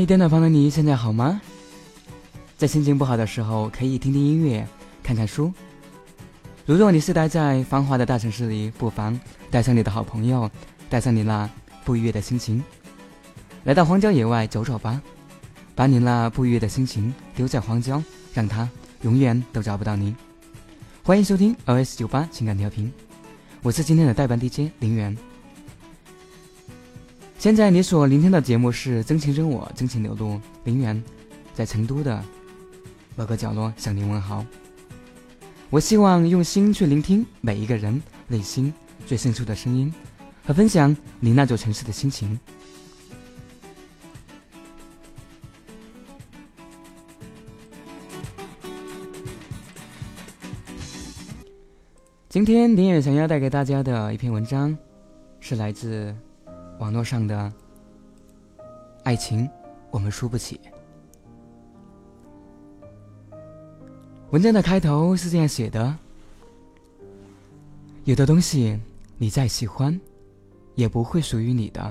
嗨，电脑房的你现在好吗？在心情不好的时候，可以听听音乐，看看书。如若你是待在繁华的大城市里，不妨带上你的好朋友，带上你那不愉悦的心情，来到荒郊野外走走吧。把你那不愉悦的心情丢在荒郊，让它永远都找不到你。欢迎收听 OS 九八情感调频，我是今天的代班 DJ 林源。现在你所聆听的节目是《真情真我，真情流露》，林源在成都的某个角落向您问好。我希望用心去聆听每一个人内心最深处的声音，和分享你那座城市的心情。今天林远想要带给大家的一篇文章，是来自。网络上的爱情，我们输不起。文章的开头是这样写的：有的东西你再喜欢，也不会属于你的；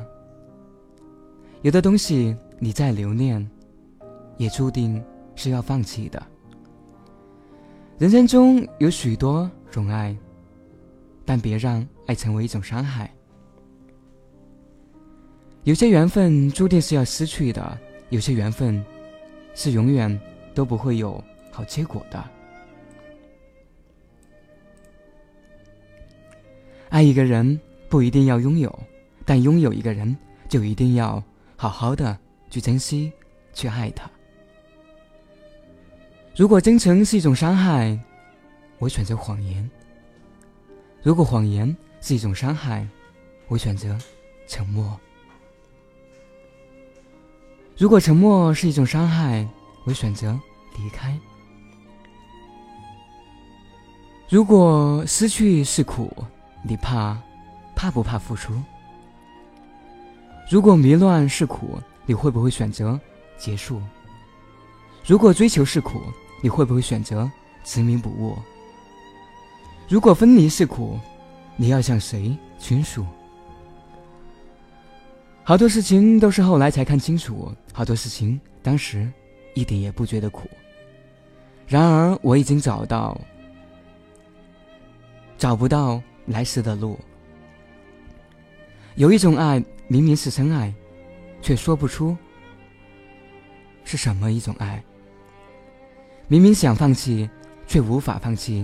有的东西你再留恋，也注定是要放弃的。人生中有许多种爱，但别让爱成为一种伤害。有些缘分注定是要失去的，有些缘分是永远都不会有好结果的。爱一个人不一定要拥有，但拥有一个人就一定要好好的去珍惜、去爱他。如果真诚是一种伤害，我选择谎言；如果谎言是一种伤害，我选择沉默。如果沉默是一种伤害，我选择离开；如果失去是苦，你怕怕不怕付出？如果迷乱是苦，你会不会选择结束？如果追求是苦，你会不会选择执迷不悟？如果分离是苦，你要向谁倾诉？好多事情都是后来才看清楚，好多事情当时一点也不觉得苦。然而我已经找到，找不到来时的路。有一种爱明明是真爱，却说不出是什么一种爱。明明想放弃，却无法放弃。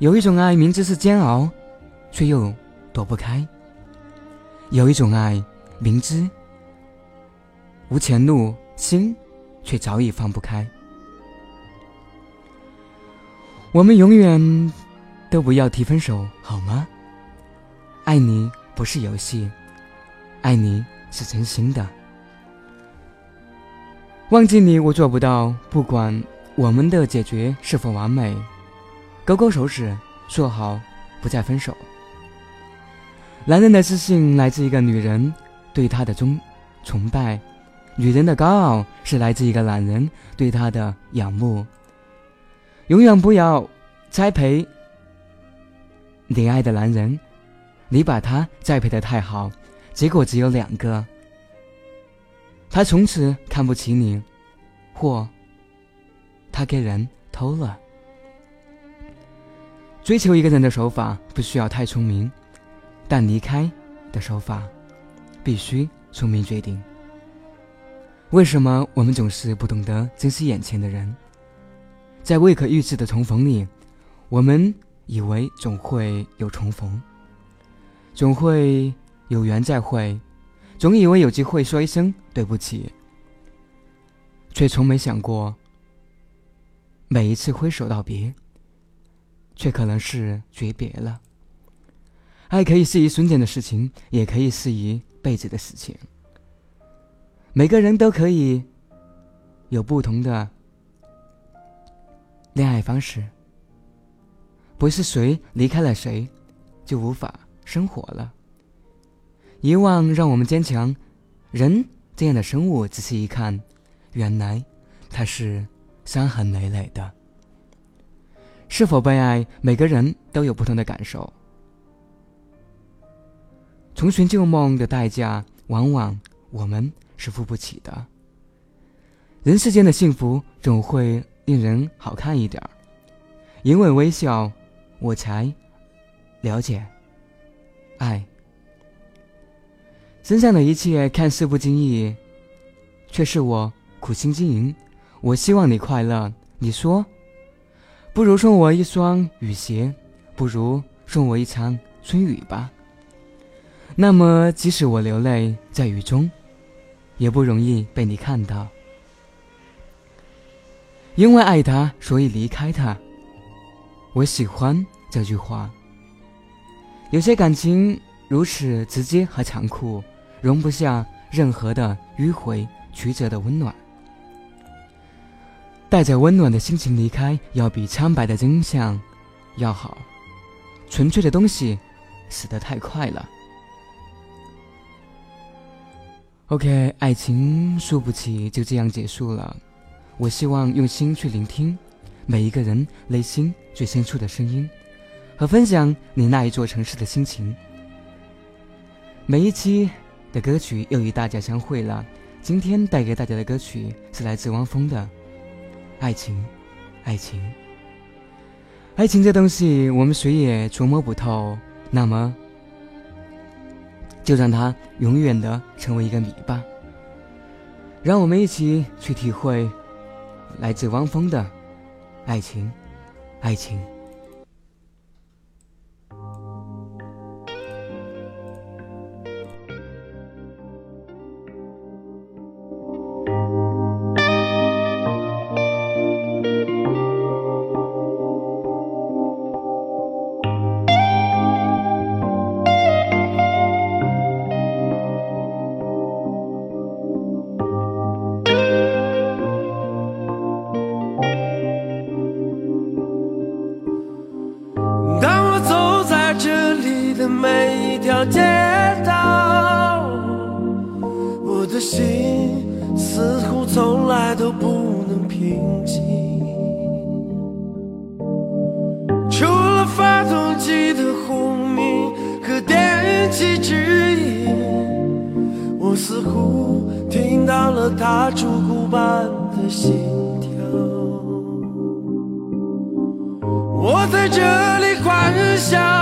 有一种爱明知是煎熬，却又躲不开。有一种爱，明知无前路，心却早已放不开。我们永远都不要提分手，好吗？爱你不是游戏，爱你是真心的。忘记你我做不到，不管我们的解决是否完美，勾勾手指，说好不再分手。男人的自信来自一个女人对他的忠崇拜，女人的高傲是来自一个男人对她的仰慕。永远不要栽培你爱的男人，你把他栽培的太好，结果只有两个：他从此看不起你，或他给人偷了。追求一个人的手法不需要太聪明。但离开的手法，必须聪明决定。为什么我们总是不懂得珍惜眼前的人？在未可预知的重逢里，我们以为总会有重逢，总会有缘再会，总以为有机会说一声对不起，却从没想过，每一次挥手道别，却可能是诀别了。爱可以是一瞬间的事情，也可以是一辈子的事情。每个人都可以有不同的恋爱方式，不是谁离开了谁就无法生活了。遗忘让我们坚强，人这样的生物，仔细一看，原来他是伤痕累累的。是否被爱，每个人都有不同的感受。重寻旧梦的代价，往往我们是付不起的。人世间的幸福总会令人好看一点儿，因为微笑，我才了解爱。身上的一切看似不经意，却是我苦心经营。我希望你快乐，你说，不如送我一双雨鞋，不如送我一场春雨吧。那么，即使我流泪在雨中，也不容易被你看到。因为爱他，所以离开他。我喜欢这句话。有些感情如此直接和残酷，容不下任何的迂回曲折的温暖。带着温暖的心情离开，要比苍白的真相要好。纯粹的东西死得太快了。OK，爱情输不起，就这样结束了。我希望用心去聆听每一个人内心最深处的声音，和分享你那一座城市的心情。每一期的歌曲又与大家相会了。今天带给大家的歌曲是来自汪峰的《爱情》，爱情，爱情这东西我们谁也琢磨不透，那么就让它永远的成为一个谜吧。让我们一起去体会。来自汪峰的爱情，爱情。每一条街道，我的心似乎从来都不能平静。除了发动机的轰鸣和电气指引，我似乎听到了它烛骨般的心跳。我在这里幻想。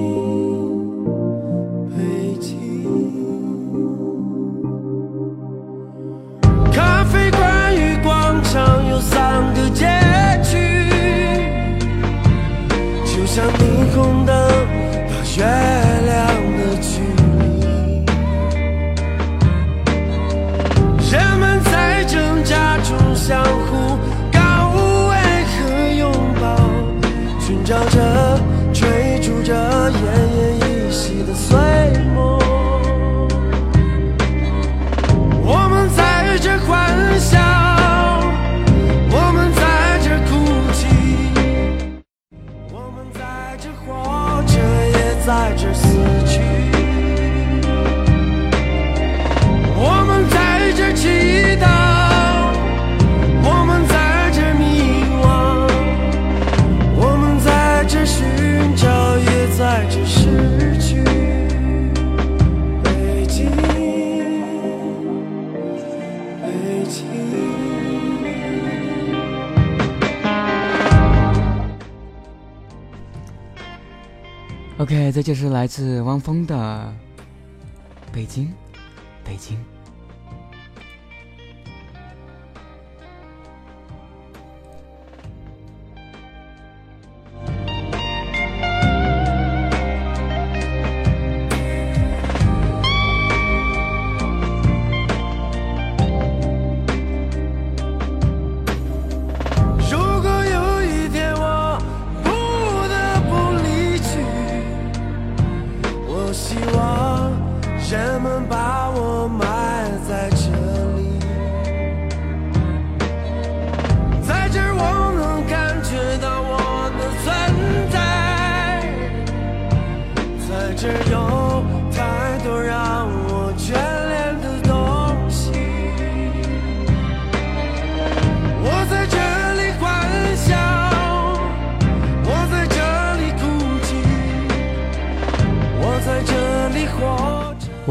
在这死去，我们在这祈祷，我们在这迷惘，我们在这寻找，也在这失去。北京，北京。OK，这就是来自汪峰的《北京，北京》。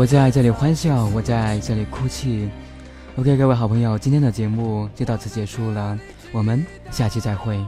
我在这里欢笑，我在这里哭泣。OK，各位好朋友，今天的节目就到此结束了，我们下期再会。